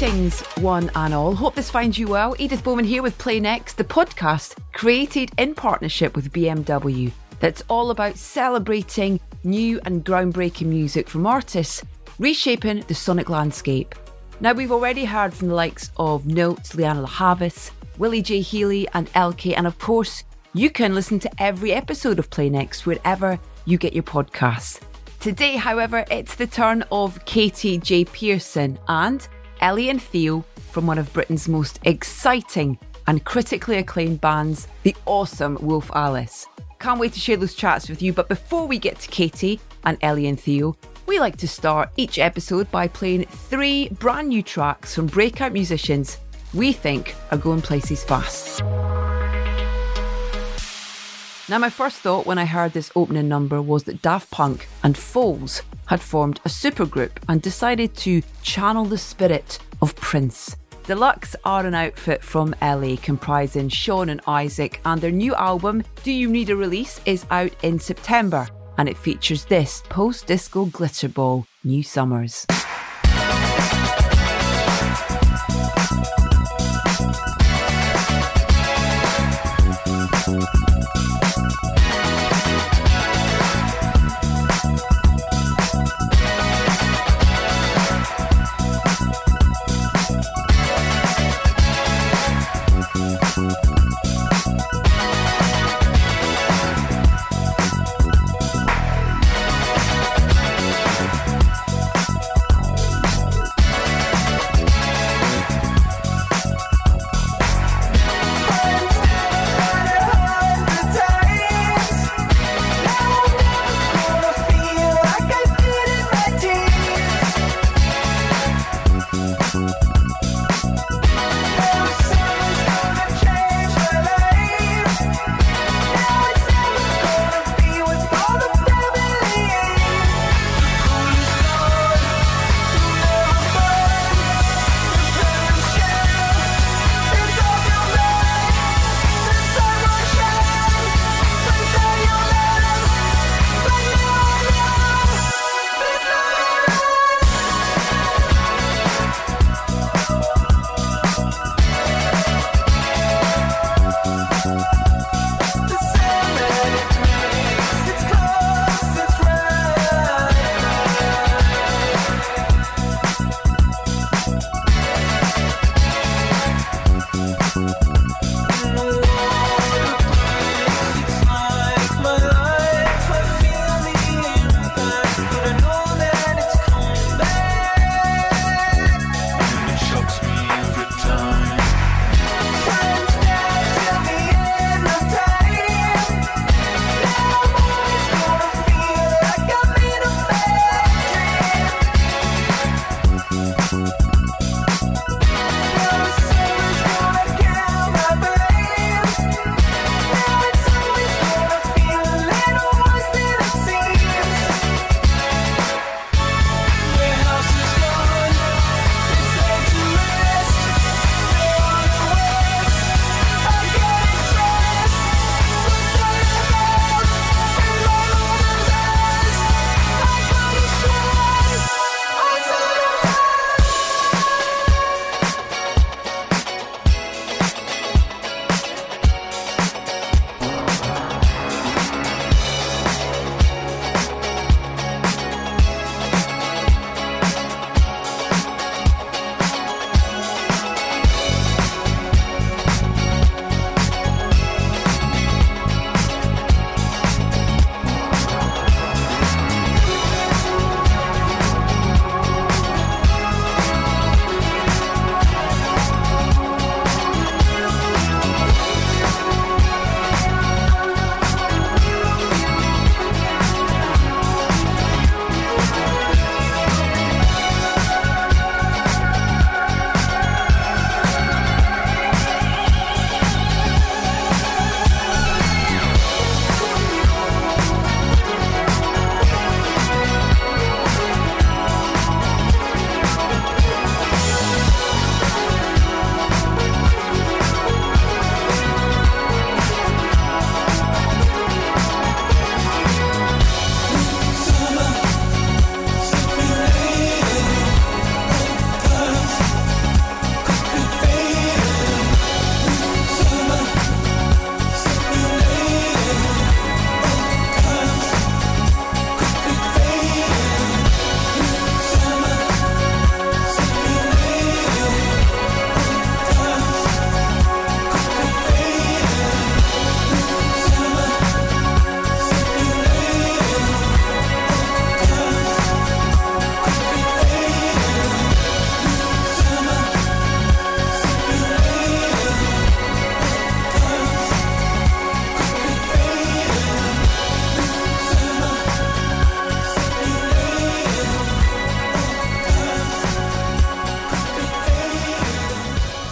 Greetings, one and all. Hope this finds you well. Edith Bowman here with Play Next, the podcast created in partnership with BMW that's all about celebrating new and groundbreaking music from artists, reshaping the sonic landscape. Now, we've already heard from the likes of Notes, Lianne La Havas, Willie J. Healey, and Elke, and of course, you can listen to every episode of Play Next wherever you get your podcasts. Today, however, it's the turn of Katy J. Pearson and Ellie and Theo from one of Britain's most exciting and critically acclaimed bands, the awesome Wolf Alice. Can't wait to share those chats with you, but before we get to Katy and Ellie and Theo, we like to start each episode by playing three brand new tracks from breakout musicians we think are going places fast. Now, my first thought when I heard this opening number was that Daft Punk and Foals had formed a supergroup and decided to channel the spirit of Prince. De Lux are an outfit from LA comprising Sean and Isaac, and their new album, Do You Need a Release, is out in September and it features this post disco glitter ball, New Summers.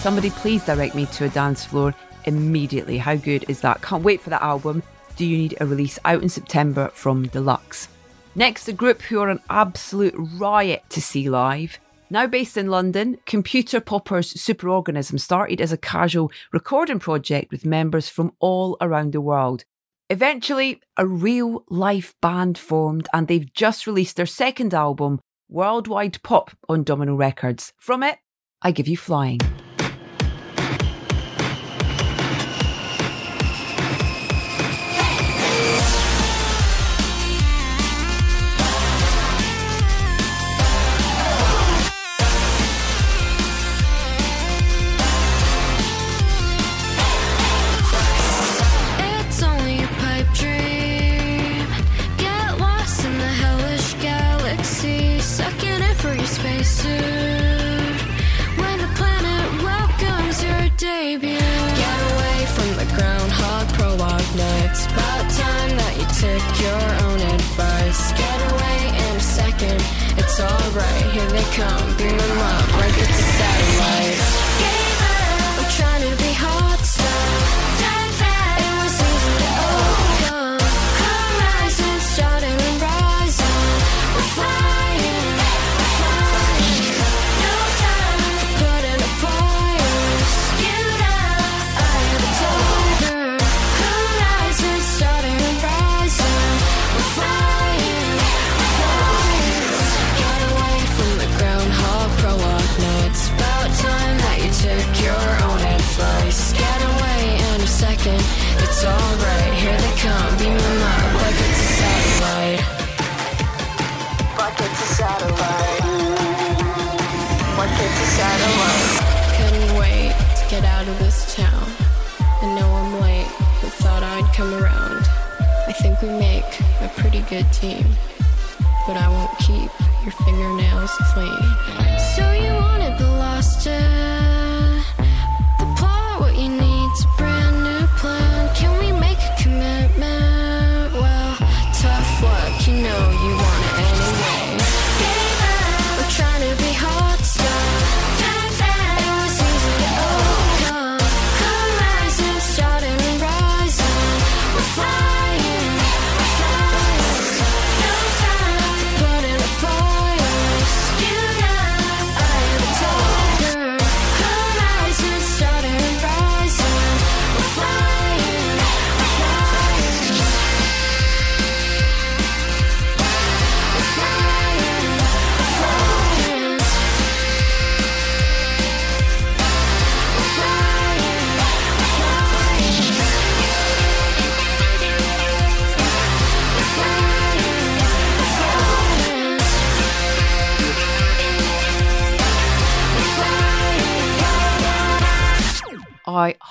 Somebody please direct me to a dance floor immediately. How good is that? Can't wait for that album. Do You Need a Release out in September from De Lux. Next, a group who are an absolute riot to see live. Now based in London, Computer Popper's Superorganism started as a casual recording project with members from all around the world. Eventually, a real life band formed, and they've just released their second album, Worldwide Pop, on Domino Records. From it, I Give You Flying. Come, beam them up like it's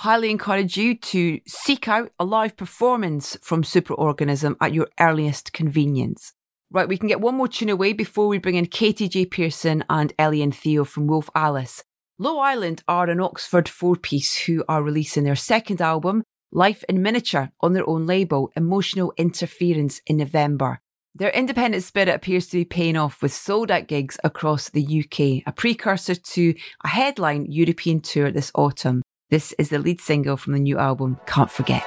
highly encourage you to seek out a live performance from Superorganism at your earliest convenience. Right, we can get one more tune away before we bring in Katy J. Pearson and Ellie and Theo from Wolf Alice. Low Island are an Oxford four piece who are releasing their second album, Life in Miniature, on their own label, Emotional Interference, in November. Their independent spirit appears to be paying off with sold out gigs across the UK, a precursor to a headline European tour this autumn. This is the lead single from the new album, Can't Forget.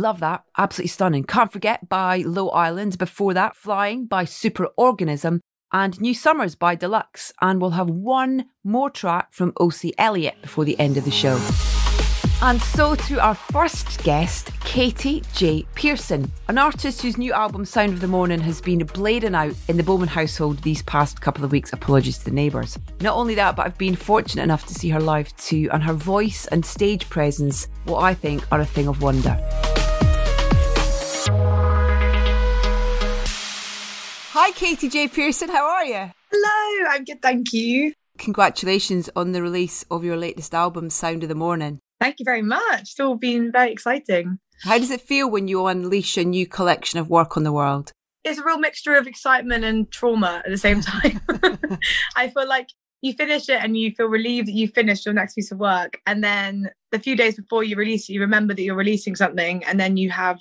Love that. Absolutely stunning. Can't forget by Low Island. Before that, Flying by Superorganism and New Summers by De Lux. And we'll have one more track from OC Elliott before the end of the show. And so to our first guest, Katy J. Pearson, an artist whose new album Sound of the Morning has been blading out in the Bowman household these past couple of weeks. Apologies to the neighbours. Not only that, but I've been fortunate enough to see her live too, and her voice and stage presence, what I think are a thing of wonder. Hi, Katy J. Pearson, how are you? Hello, I'm good, thank you. Congratulations on the release of your latest album, Sound of the Morning. Thank you very much. It's all been very exciting. How does it feel when you unleash a new collection of work on the world? It's a real mixture of excitement and trauma at the same time. I feel like you finish it and you feel relieved that you finished your next piece of work. And then the few days before you release it, you remember that you're releasing something. And then you have,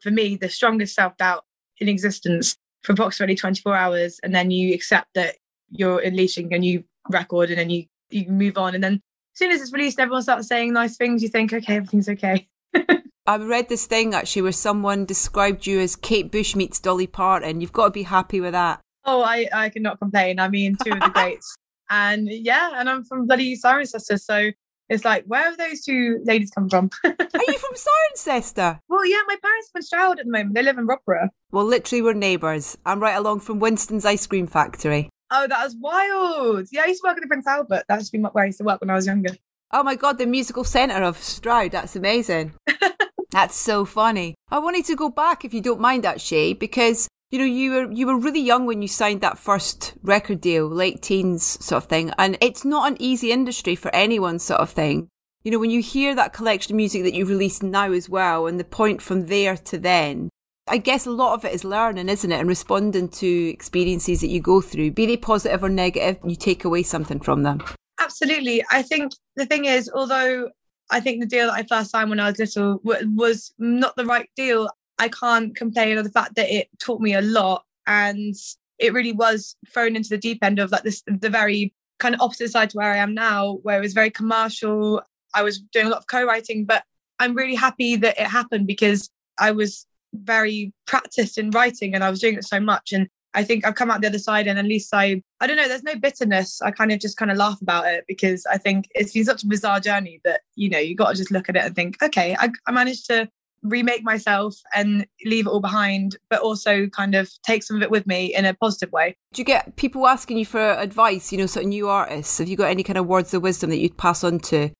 for me, the strongest self doubt in existence for approximately 24 hours. And then you accept that you're unleashing a new record and then you, you move on. And then soon as it's released, everyone starts saying nice things. You think, okay, everything's okay. I read this thing actually where someone described you as Kate Bush meets Dolly Parton. You've got to be happy with that. Oh, I, I cannot complain. I mean, two of the greats. And yeah, and I'm from bloody Cirencester. So it's like, where have those two ladies come from? Are you from Cirencester? well, yeah, my parents are in Stroud at the moment. They live in Rodborough. Well, literally, we're neighbours. I'm right along from Winstones Ice Cream Factory. Oh, that was wild. Yeah, I used to work at the Prince Albert. That used to be where I used to work when I was younger. Oh my God, the musical centre of Stroud. That's amazing. That's so funny. I wanted to go back, if you don't mind, actually, because you know you were you were really young when you signed that first record deal, late teens sort of thing, and it's not an easy industry for anyone, sort of thing. You know, when you hear that collection of music that you've released now as well, and the point from there to then, I guess a lot of it is learning, isn't it? And responding to experiences that you go through, be they positive or negative, you take away something from them. Absolutely. I think the thing is, although I think the deal that I first signed when I was little was not the right deal, I can't complain of the fact that it taught me a lot. And it really was thrown into the deep end of like this, the very kind of opposite side to where I am now, where it was very commercial. I was doing a lot of co writing, but I'm really happy that it happened because I was very practiced in writing and I was doing it so much. And I think I've come out the other side and at least I I don't know, there's no bitterness. I kind of just kind of laugh about it because I think it's been such a bizarre journey that, you know, you got to just look at it and think, okay, I, I managed to remake myself and leave it all behind, but also kind of take some of it with me in a positive way. Do you get people asking you for advice, you know, sort of new artists? Have you got any kind of words of wisdom that you'd pass on to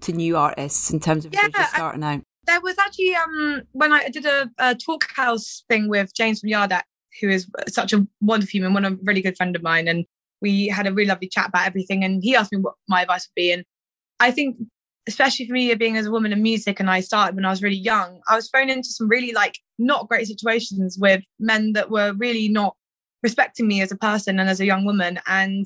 to new artists in terms of Yeah, just starting out? There was actually um when I did a, a talk house thing with James from Yard Act, who is such a wonderful human, one a really good friend of mine, and we had a really lovely chat about everything. And he asked me what my advice would be, and I think especially for me being as a woman in music and I started when I was really young, I was thrown into some really like not great situations with men that were really not respecting me as a person and as a young woman. And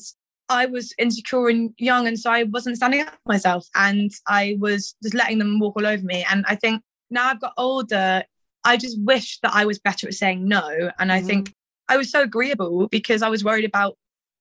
I was insecure and young, and so I wasn't standing up for myself, and I was just letting them walk all over me. And I think now I've got older, I just wish that I was better at saying no. And I Mhm. think I was so agreeable because I was worried about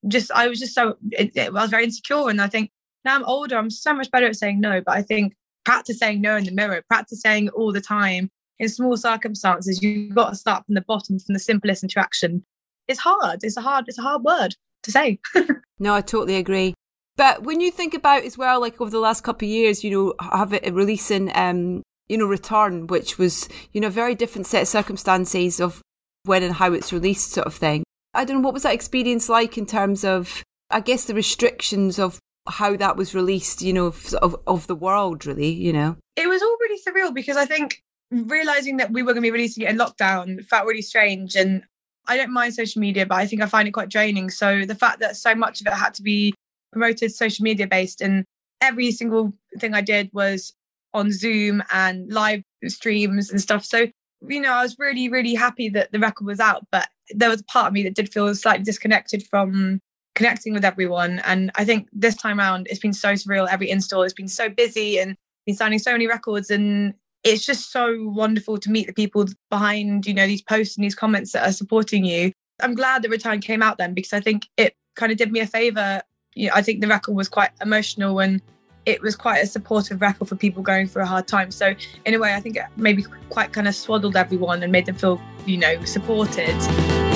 just I was just so it, it- I was very insecure, and I think now I'm older, I'm so much better at saying no. But I think practice saying no in the mirror, practice saying all the time in small circumstances, you've got to start from the bottom, from the simplest interaction. It's hard. It's a hard, it's a hard word to say. No, I totally agree. But when you think about as well, like over the last couple of years, you know, have it releasing, um, you know, Return, which was, you know, very different set of circumstances of when and how it's released, sort of thing. I don't know what was that experience like in terms of, I guess, the restrictions of how that was released, you know, of of, of the world, really, you know. it was all really surreal because I think realizing that we were going to be releasing it in lockdown felt really strange. And I don't mind social media, but I think I find it quite draining. So the fact that so much of it had to be promoted social media based and every single thing I did was on Zoom and live streams and stuff. So, you know, I was really, really happy that the record was out, but there was a part of me that did feel slightly disconnected from connecting with everyone. And I think this time around, it's been so surreal. Every install has been so busy and been signing so many records. And it's just so wonderful to meet the people behind, you know, these posts and these comments that are supporting you. I'm glad the return came out then because I think it kind of did me a favor. You know, I think the record was quite emotional and it was quite a supportive record for people going through a hard time. So in a way, I think it maybe quite kind of swaddled everyone and made them feel, you know, supported.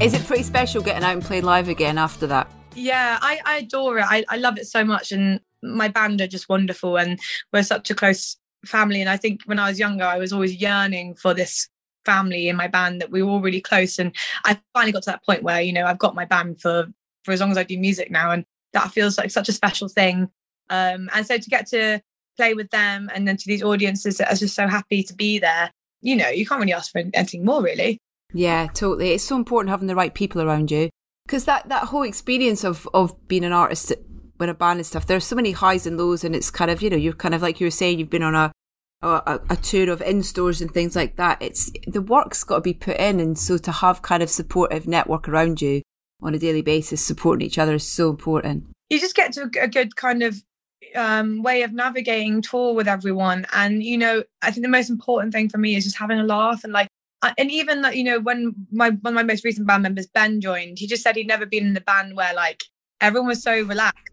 Is it pretty special getting out and playing live again after that? Yeah, I, I adore it. I, I love it so much. And my band are just wonderful. And we're such a close family. And I think when I was younger, I was always yearning for this family in my band that we were all really close. And I finally got to that point where, you know, I've got my band for, for as long as I do music now. And that feels like such a special thing. Um, and so to get to play with them and then to these audiences that are just so happy to be there, you know, you can't really ask for anything more, really. Yeah, totally. It's so important having the right people around you because that that whole experience of of being an artist with a band and stuff. There's so many highs and lows, and it's kind of you know you're kind of like you were saying you've been on a a, a tour of in stores and things like that. It's the work's got to be put in, and so to have kind of supportive network around you on a daily basis, supporting each other is so important. you just get to a, good kind of um, way of navigating tour with everyone. And, you know, I think the most important thing for me is just having a laugh and like, and even that, you know, when my one of my most recent band members, Ben, joined, he just said he'd never been in a band where like everyone was so relaxed.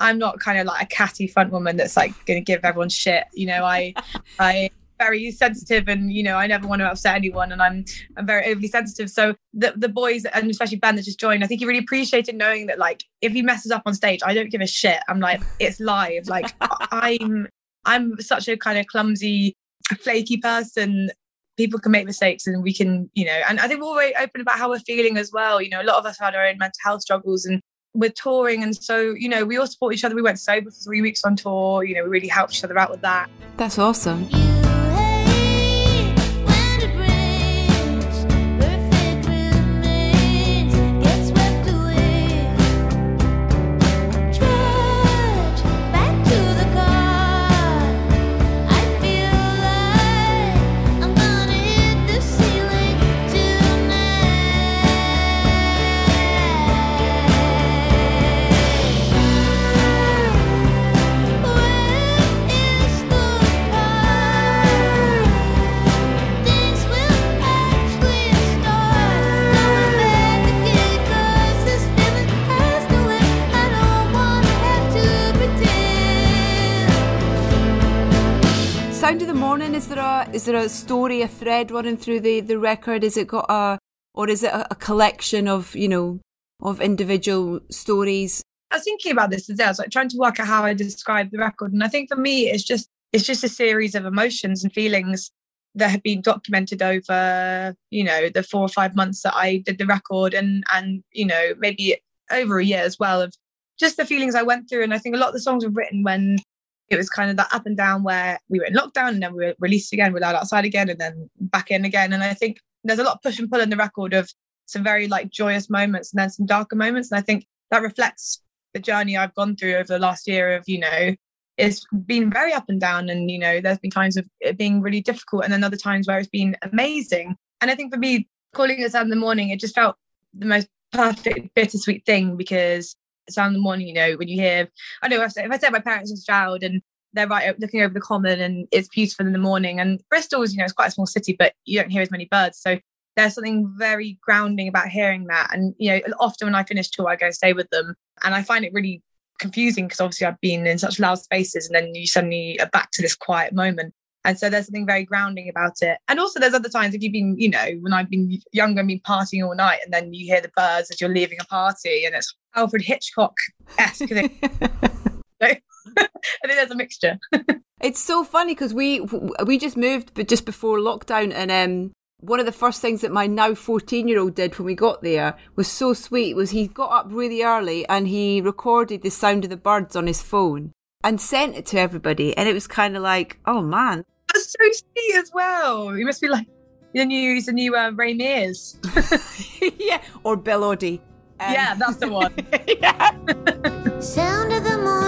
I'm not kind of like a catty front woman that's like going to give everyone shit. You know, I, I very sensitive and you know I never want to upset anyone and I'm I'm very overly sensitive. So the the boys and especially Ben that just joined, I think he really appreciated knowing that like if he messes up on stage, I don't give a shit. I'm like it's live. Like I'm I'm such a kind of clumsy, flaky person. People can make mistakes and we can, you know, and I think we're very open about how we're feeling as well. You know, a lot of us had our own mental health struggles and we're touring and so, you know, we all support each other. We went sober for three weeks on tour, you know, we really helped each other out with that. That's awesome. Is there a story, a thread running through the the record? Is it got a or is it a, a collection of you know of individual stories? I was thinking about this today. I was like trying to work out how I describe the record, and I think for me, it's just it's just a series of emotions and feelings that have been documented over you know the four or five months that I did the record, and and you know maybe over a year as well of just the feelings I went through. And I think a lot of the songs were written when it was kind of that up and down where we were in lockdown and then we were released again, we were allowed outside again, and then back in again. And I think there's a lot of push and pull in the record of some very like joyous moments and then some darker moments. And I think that reflects the journey I've gone through over the last year of, you know, it's been very up and down. And, you know, there's been times of it being really difficult and then other times where it's been amazing. And I think for me, calling it Sound in the Morning, it just felt the most perfect bittersweet thing because Sound in the Morning, you know, when you hear, I know if I say my parents in Stroud and they're right looking over the common and it's beautiful in the morning. And Bristol's, you know, it's quite a small city, but you don't hear as many birds. So there's something very grounding about hearing that. And, you know, often when I finish tour, I go stay with them. And I find it really confusing because obviously I've been in such loud spaces and then you suddenly are back to this quiet moment. And so there's something very grounding about it. And also there's other times if you've been, you know, when I've been younger and been partying all night and then you hear the birds as you're leaving a party and it's Alfred Hitchcock-esque. I think there's a mixture. it's so funny because we we just moved, but just before lockdown, and um, one of the first things that my now 14 year old did when we got there was so sweet was he got up really early and he recorded the sound of the birds on his phone and sent it to everybody and it was kind of like oh man that's so sweet as well. He must be like the new he's the new uh, Ray Mears yeah or Bill Oddie um, yeah that's the one. Yeah. Sound of the morning,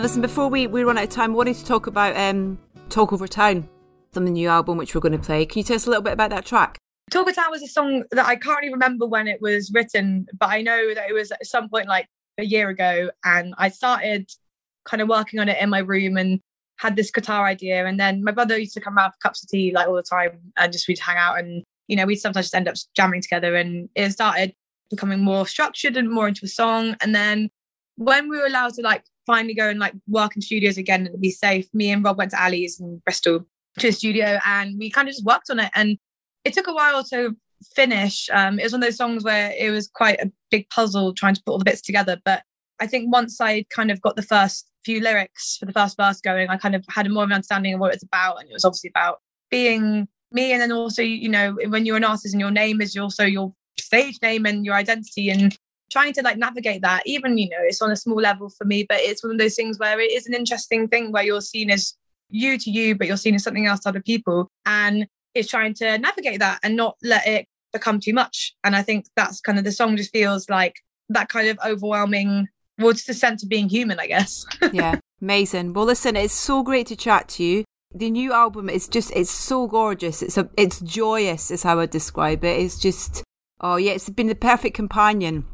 Listen, before we, we run out of time, I wanted to talk about um, Talk Over Town from the new album, which we're going to play. Can you tell us a little bit about that track? Talk Over Town was a song that I can't even remember when it was written, but I know that it was at some point like a year ago. And I started kind of working on it in my room and had this guitar idea. And then my brother used to come around for cups of tea like all the time and just we'd hang out and, you know, we'd sometimes just end up jamming together. And it started becoming more structured and more into a song. And then when we were allowed to like finally go and like work in studios again and be safe, me and Rob went to Ali's in Bristol to a studio and we kind of just worked on it. And it took a while to finish. Um, it was one of those songs where it was quite a big puzzle trying to put all the bits together. But I think once I kind of got the first few lyrics for the first verse going, I kind of had a more of an understanding of what it's about. And it was obviously about being me. And then also, you know, when you're an artist and your name is also your stage name and your identity and trying to like navigate that, even, you know, it's on a small level for me, but it's one of those things where it is an interesting thing where you're seen as you to you, but you're seen as something else to other people. And it's trying to navigate that and not let it become too much. And I think that's kind of the song just feels like that kind of overwhelming, well, just sense of being human, I guess. yeah, amazing. Well, listen, it's so great to chat to you. The new album is just, it's so gorgeous. It's a, it's joyous, is how I describe it. It's just, oh yeah, it's been the perfect companion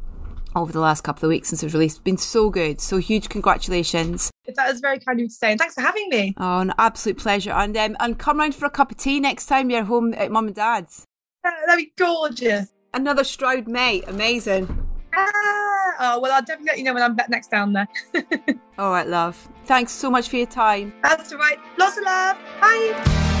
over the last couple of weeks since it was released. It's been so good. So huge congratulations. That is very kind of you to say. And thanks for having me. Oh, an absolute pleasure. And um, and come round for a cup of tea next time you're home at mum and dad's. Uh, that'd be gorgeous. Another Stroud mate. Amazing. Ah, oh, well, I'll definitely let you know when I'm back next down there. All right, love. Thanks so much for your time. That's all right. Lots of love. Bye.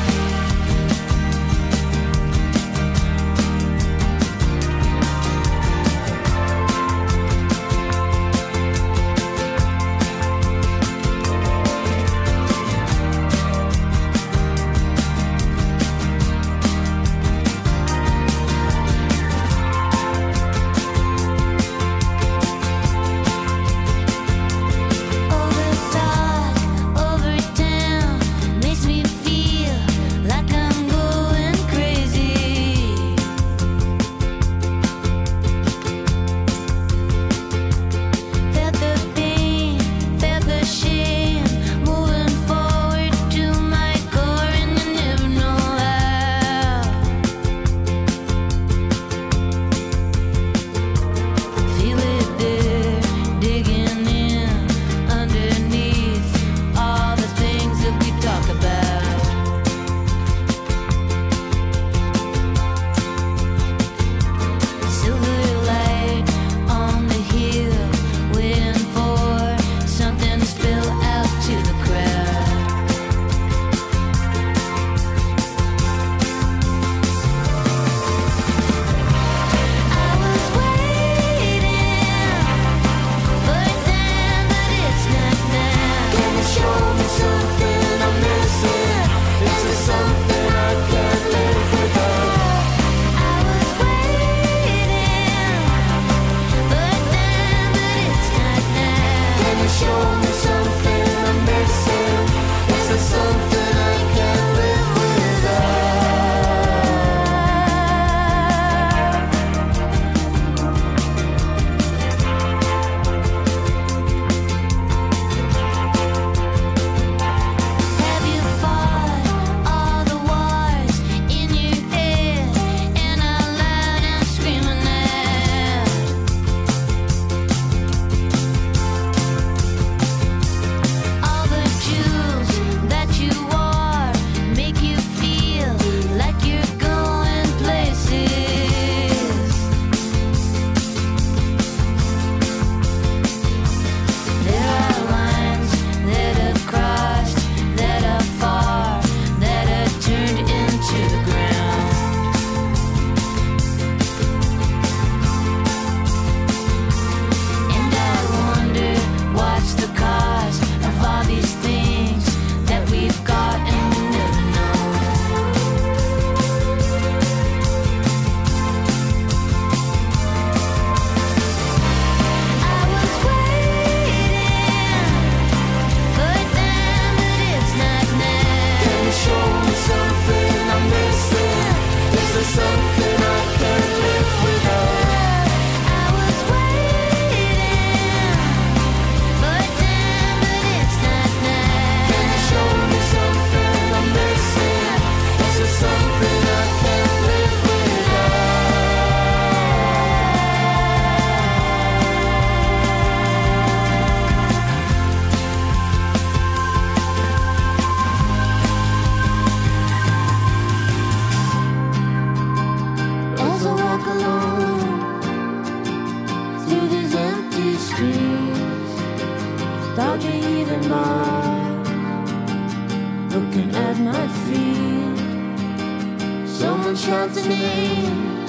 Someone shouts a name.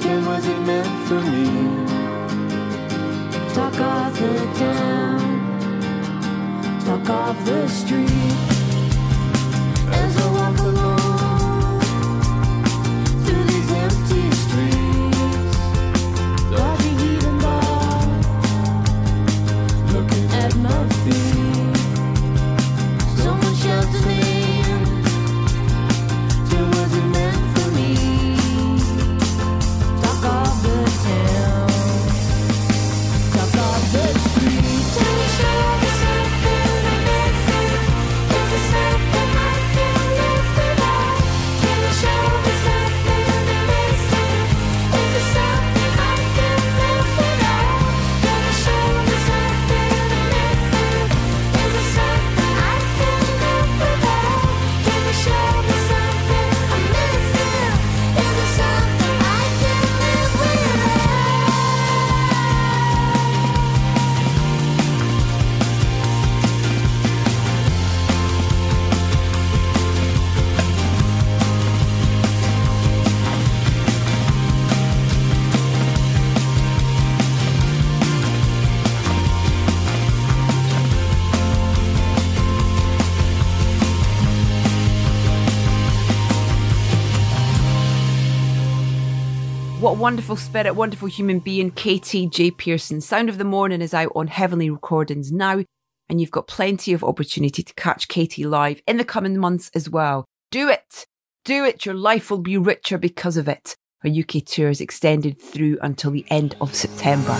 Then was it meant for me? Talk of the town, talk of the street. Wonderful spirit, wonderful human being, Katy J. Pearson. Sound of the Morning is out on Heavenly Recordings now, and you've got plenty of opportunity to catch Katy live in the coming months as well. Do it! Do it! Your life will be richer because of it. Her UK tour is extended through until the end of September.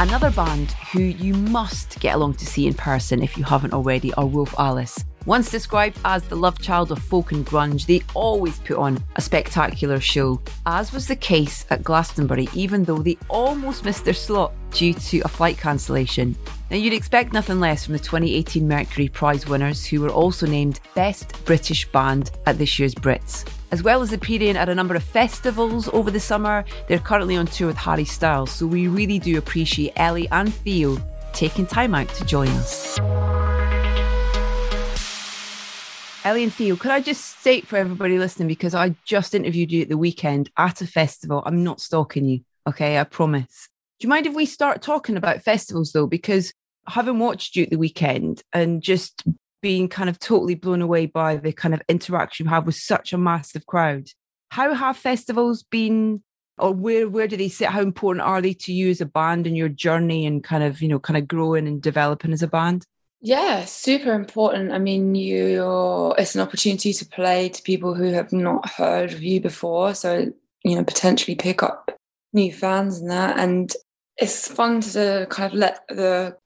Another band who you must get along to see in person if you haven't already are Wolf Alice. Once described as the love child of folk and grunge, they always put on a spectacular show, as was the case at Glastonbury, even though they almost missed their slot due to a flight cancellation. Now, you'd expect nothing less from the 2018 Mercury Prize winners, who were also named Best British Band at this year's Brits. As well as appearing at a number of festivals over the summer, they're currently on tour with Harry Styles, so we really do appreciate Ellie and Theo taking time out to join us. Ellie and Theo, could I just state for everybody listening, because I just interviewed you at the weekend at a festival. I'm not stalking you, okay? I promise. Do you mind if we start talking about festivals though? Because having watched you at the weekend and just being kind of totally blown away by the kind of interaction you have with such a massive crowd, how have festivals been? Or where where do they sit? How important are they to you as a band and your journey and kind of you know kind of growing and developing as a band? Yeah, super important. I mean, you it's an opportunity to play to people who have not heard of you before. So, you know, potentially pick up new fans and that. And it's fun to kind of let the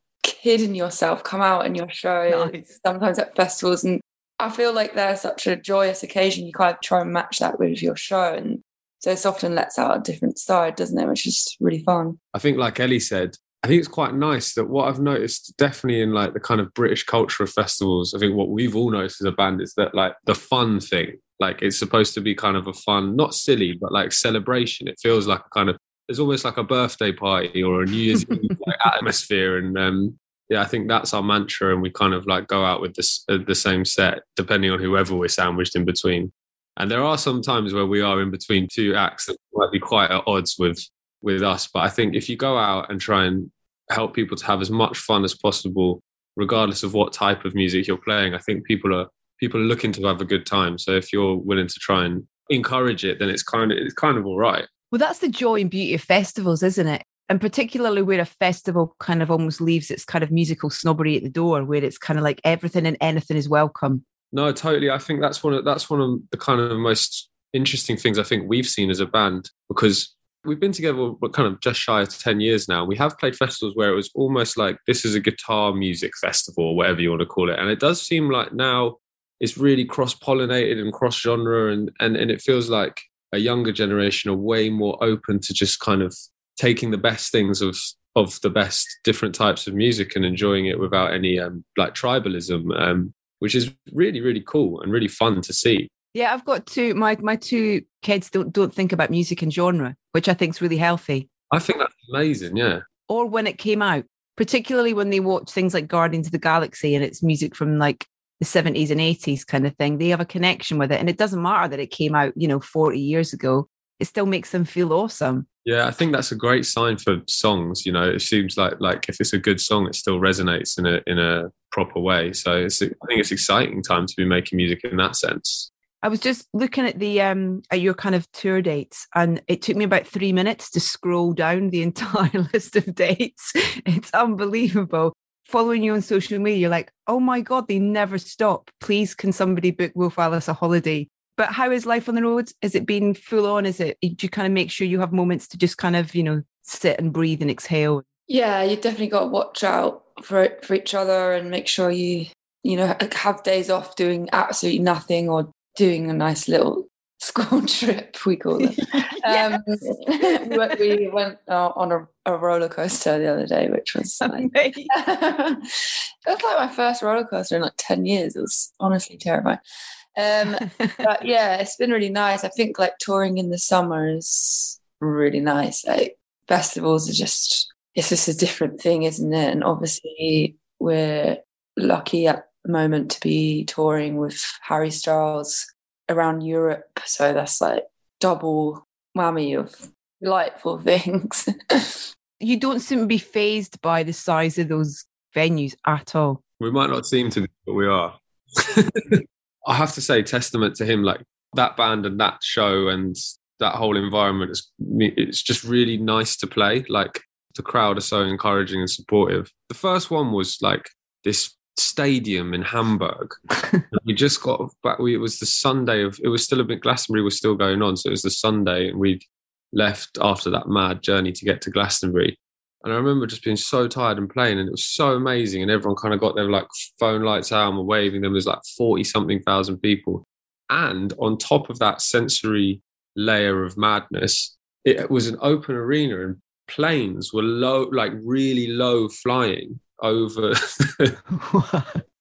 kid in yourself come out in your show Nice. sometimes at festivals. And I feel like they're such a joyous occasion. You kind of try and match that with your show. And so it's often lets out a different side, doesn't it? Which is really fun. I think, like Ellie said, I think it's quite nice that what I've noticed definitely in like the kind of British culture of festivals, I think what we've all noticed as a band is that like the fun thing, like it's supposed to be kind of a fun, not silly, but like celebration. It feels like a kind of, there's almost like a birthday party or a New Year's Eve like atmosphere. And um, yeah, I think that's our mantra. And we kind of like go out with this, uh, the same set, depending on whoever we're sandwiched in between. And there are some times where we are in between two acts that might be quite at odds with with us. But I think if you go out and try and help people to have as much fun as possible, regardless of what type of music you're playing, I think people are people are looking to have a good time. So if you're willing to try and encourage it, then it's kind of it's kind of all right. Well, that's the joy and beauty of festivals, isn't it? And particularly where a festival kind of almost leaves its kind of musical snobbery at the door, where it's kind of like everything and anything is welcome. No, totally. I think that's one of that's one of the kind of most interesting things I think we've seen as a band because we've been together kind of just shy of 10 years now. We have played festivals where it was almost like this is a guitar music festival or whatever you want to call it. And it does seem like now it's really cross pollinated and cross genre and, and and it feels like a younger generation are way more open to just kind of taking the best things of of the best different types of music and enjoying it without any um, like tribalism um, which is really really cool and really fun to see Yeah, I've got two. My my two kids don't don't think about music and genre, which I think is really healthy. i think that's amazing yeah Or when it came out, particularly when they watch things like Guardians of the Galaxy and it's music from like the 70s and 80s kind of thing. They have a connection with it. And it doesn't matter that it came out, you know, 40 years ago. It still makes them feel awesome. Yeah, I think that's a great sign for songs. You know, it seems like like if it's a good song, it still resonates in a in a proper way. So it's I think it's exciting time to be making music in that sense. I was just looking at the um at your kind of tour dates, and it took me about three minutes to scroll down the entire list of dates. It's unbelievable. Following you on social media, you're like, oh my god, they never stop. Please, can somebody book Wolf Alice a holiday? But how is life on the road? Is it been full on? Is it? Do you kind of make sure you have moments to just kind of you know sit and breathe and exhale? Yeah, you definitely got to watch out for for each other and make sure you you know have days off doing absolutely nothing or doing a nice little school trip we call it. um, we went, we went uh, on a, a roller coaster the other day, which was like, it was like my first roller coaster in like 10 years. It was honestly terrifying. Um, but yeah, it's been really nice. I think like touring in the summer is really nice. Like festivals are just, it's just a different thing, isn't it? And obviously, we're lucky at the moment to be touring with Harry Styles around Europe. So that's like double whammy of delightful things. you don't seem to be phased by the size of those venues at all. We might not seem to, be, but we are. I have to say, testament to him, like that band and that show and that whole environment is it's just really nice to play. Like the crowd are so encouraging and supportive. The first one was like this stadium in Hamburg. we just got back. We, it was the Sunday of. It was still a bit. Glastonbury was still going on, so it was the Sunday, and we'd left after that mad journey to get to Glastonbury. And I remember just being so tired and playing, and it was so amazing. And everyone kind of got their like phone lights out and were waving them. There's like 40 something thousand people. And on top of that sensory layer of madness, it was an open arena and planes were low, like really low flying over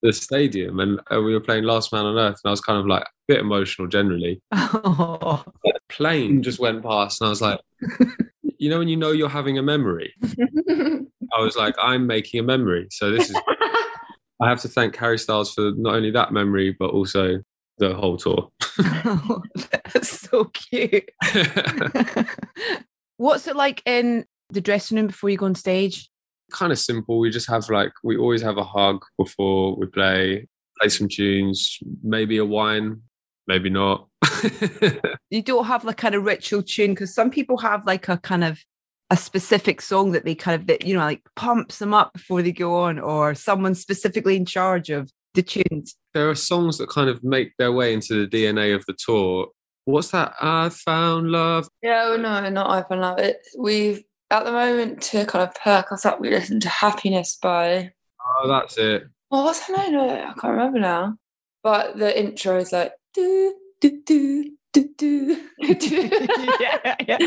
the stadium. And uh, we were playing Last Man on Earth, and I was kind of like a bit emotional generally. Oh, The plane just went past, and I was like, you know, when you know you're having a memory, I was like, I'm making a memory. So this is, I have to thank Harry Styles for not only that memory, but also the whole tour. that's so cute. What's it like in the dressing room before you go on stage? kind of simple. We just have like, we always have a hug before we play, play some tunes, maybe a wine, maybe not. You don't have like kind of ritual tune because some people have like a kind of a specific song that they kind of that you know like pumps them up before they go on, or someone specifically in charge of the tunes. there are songs that kind of make their way into the DNA of the tour. What's that? I found love. Yeah, oh no, not I Found Love. It, we've at the moment to kind of perk us up. We listen to Happiness by Oh, that's it. oh, what's her name? I can't remember now. But the intro is like do do do do do do. yeah, yeah.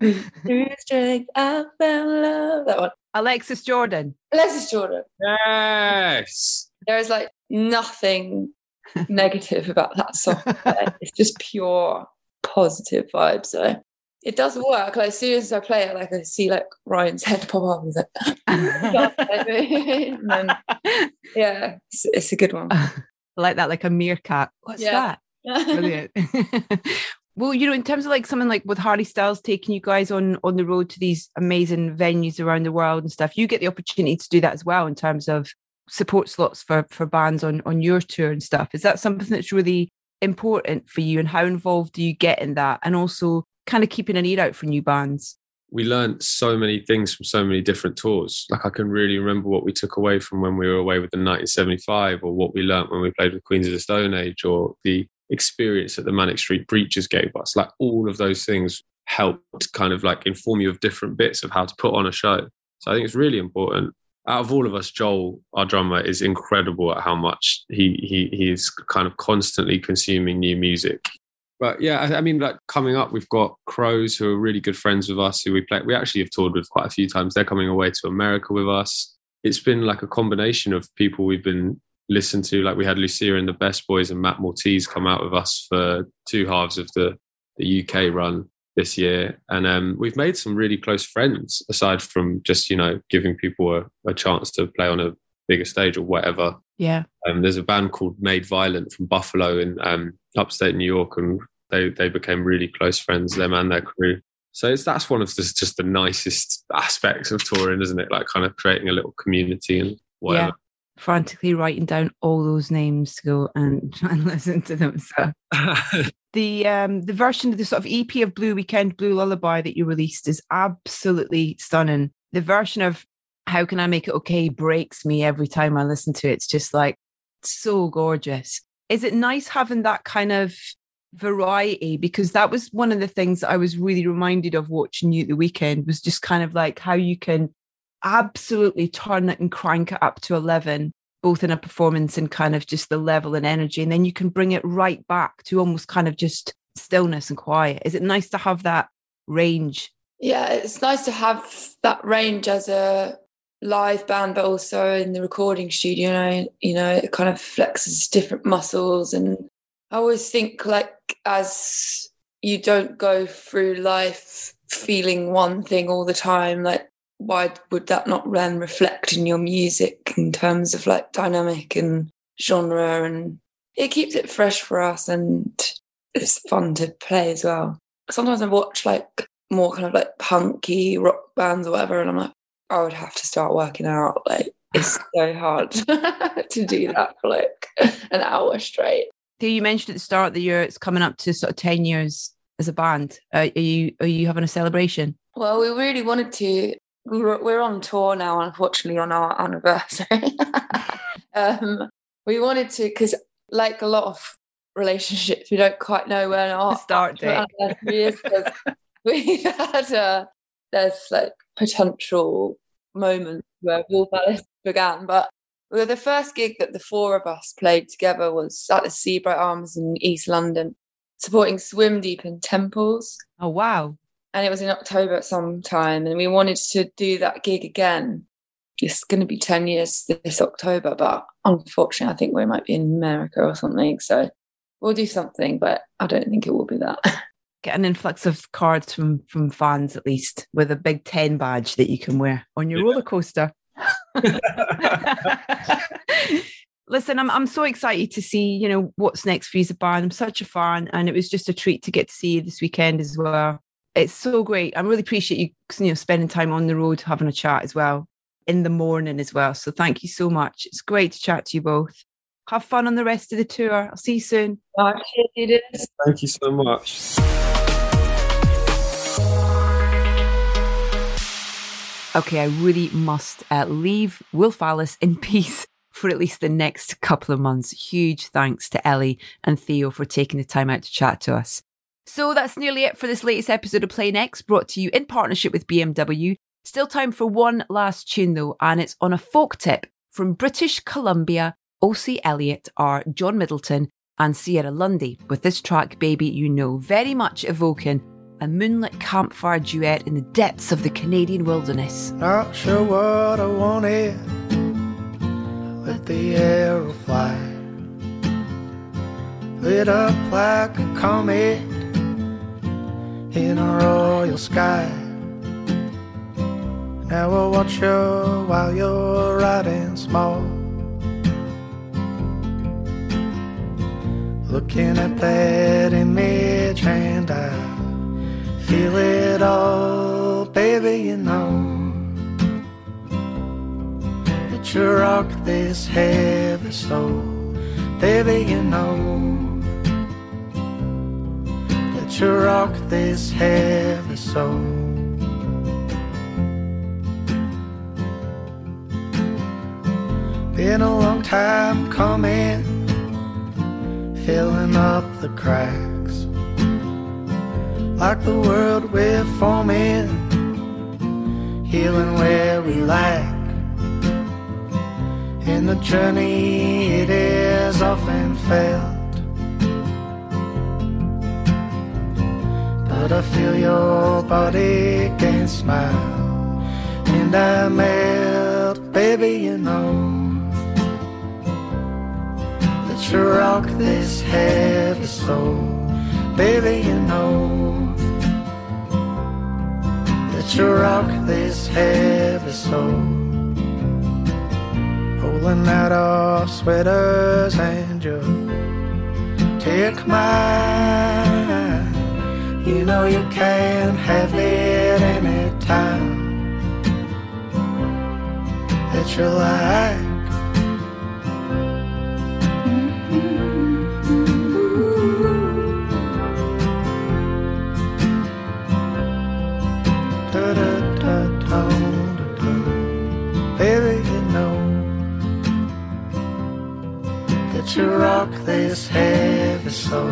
Through strength, I found love. That one. Alexis Jordan. Alexis Jordan. Yes. There is like nothing negative about that song. it's just pure positive vibes. So it does work. Like as soon as I play it, like I see like Ryan's head pop up. He's like, then, yeah, it's, it's a good one. I like that, like a meerkat. What's Yeah. that? Brilliant. well, you know, in terms of like something like with Harry Styles taking you guys on on the road to these amazing venues around the world and stuff, you get the opportunity to do that as well in terms of support slots for for bands on on your tour and stuff. Is that something that's really important for you, and how involved do you get in that? And also, kind of keeping an ear out for new bands. we learned so many things from so many different tours. Like I can really remember what we took away from when we were away with the 1975, or what we learnt when we played with Queens of the Stone Age, or the experience that the Manic Street Preachers gave us. Like all of those things helped kind of like inform you of different bits of how to put on a show. So I think it's really important. Out of all of us, Joel, our drummer, is incredible at how much he he he is kind of constantly consuming new music but yeah, I, I mean, like coming up, we've got Crows who are really good friends with us, who we play. We actually have toured with quite a few times. They're coming away to America with us. It's been like a combination of people we've been listened to. Like we had Lucia and the Best Boys and Matt Maltese come out with us for two halves of the the UK run this year, and um, we've made some really close friends. Aside from just you know giving people a, a chance to play on a bigger stage or whatever. Yeah. Um, there's a band called Made Violent from Buffalo in um, upstate New York, and they they became really close friends, them and their crew. So it's that's one of the, just the nicest aspects of touring, isn't it? Like kind of creating a little community and whatever. Frantically writing down all those names to go and try and listen to them. So the um the version of the sort of EP of Blue Weekend, Blue Lullaby that you released is absolutely stunning. The version of How Can I Make It Okay breaks me every time I listen to it. It's just like so gorgeous. Is it nice having that kind of variety? Because that was one of the things that I was really reminded of watching you at the weekend was just kind of like how you can absolutely turn it and crank it up to 11 both in a performance and kind of just the level and energy and then you can bring it right back to almost kind of just stillness and quiet is it nice to have that range Yeah, it's nice to have that range as a live band, but also in the recording studio. You know, you know, it kind of flexes different muscles, and I always think like as you don't go through life feeling one thing all the time, like why would that not then reflect in your music in terms of like dynamic and genre? And it keeps it fresh for us and it's fun to play as well. Sometimes i watch like more kind of like punky rock bands or whatever and i'm like i would have to start working out like it's so hard to do that for like an hour straight. Theo, you mentioned at the start of the year it's coming up to sort of 10 years as a band. Uh, are you are you having a celebration? Well we really wanted to we're we're on tour now unfortunately on our anniversary. Um we wanted to because like a lot of relationships we don't quite know when our start date. is 'cause we had a there's like potential moments where Wolf Alice began but well, the first gig that the four of us played together was at the Seabright Arms in East London supporting Swim Deep in Temples. Oh wow and it was in October at some time, and we wanted to do that gig again. It's going to be 10 years this October, but unfortunately, I think we might be in America or something. So we'll do something, but I don't think it will be that. get an influx of cards from from fans at least with a big 10 badge that you can wear on your Yeah. roller coaster listen I'm, I'm so excited to see you know what's next for you as a band i'm such a fan and it was just a treat to get to see you this weekend as well it's so great i really appreciate you you know spending time on the road having a chat as well in the morning as well so thank you so much it's great to chat to you both have fun on the rest of the tour i'll see you soon I. Thank you so much. okay, I really must uh, leave Wolf Alice in peace for at least the next couple of months. Huge thanks to Ellie and Theo for taking the time out to chat to us. So that's nearly it for this latest episode of Play Next, brought to you in partnership with BMW. Still time for one last tune though, and it's on a folk tip from British Columbia, Ocie Elliott are Jon Middleton and Sierra Lundy with this track, Baby You Know, very much evoking a moonlit campfire duet in the depths of the Canadian wilderness. Not sure what I wanted with the arrow fly. Lit up like a comet in a royal sky. Now I watch you while you're riding small. Looking at that image and I feel it all, baby, you know that you rock this heavy soul, baby, you know that you rock this heavy soul. Been a long time coming, filling up the cracks like the world we're forming, healing where we lack. In the journey, it is often felt, but I feel your body can smile, and I melt, baby, you know. That you rock this heavy soul, baby, you know that you rock this heavy soul. pulling out our sweaters and you take mine. You know you can have it anytime that you like. Da-da-da-da-da-da. Baby, you know that you rock this heavy soul.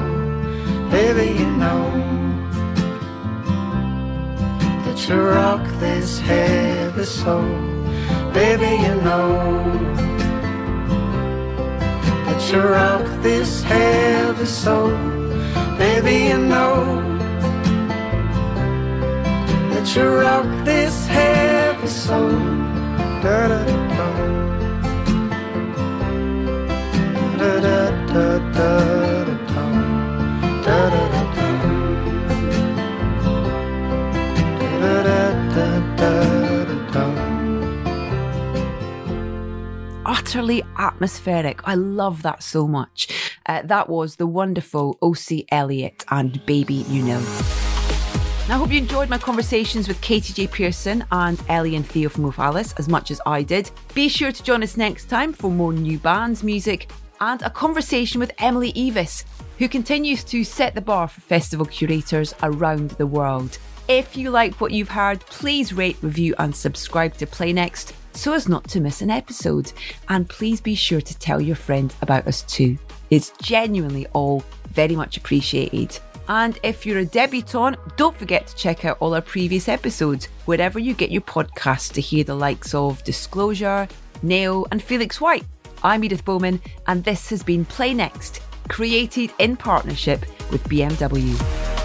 Baby, you know you rock this heavy soul. Baby, you know that you rock this heavy soul. Baby, you know that you rock this heavy soul. Da da da utterly atmospheric. I love that so much. Uh, that was the wonderful Ocie Elliott and Baby You Know. Now, I hope you enjoyed my conversations with Katy J. Pearson and Ellie and Theo from Alice as much as I did. Be sure to join us next time for more new bands, music, and a conversation with Emily Eavis, who continues to set the bar for festival curators around the world. If you like what you've heard, please rate, review, and subscribe to Play Next so as not to miss an episode. And please be sure to tell your friends about us too. It's genuinely all very much appreciated. And if you're a debutante, don't forget to check out all our previous episodes wherever you get your podcasts to hear the likes of Disclosure, Nail, and Felix White. I'm Edith Bowman, and this has been Play Next, created in partnership with BMW.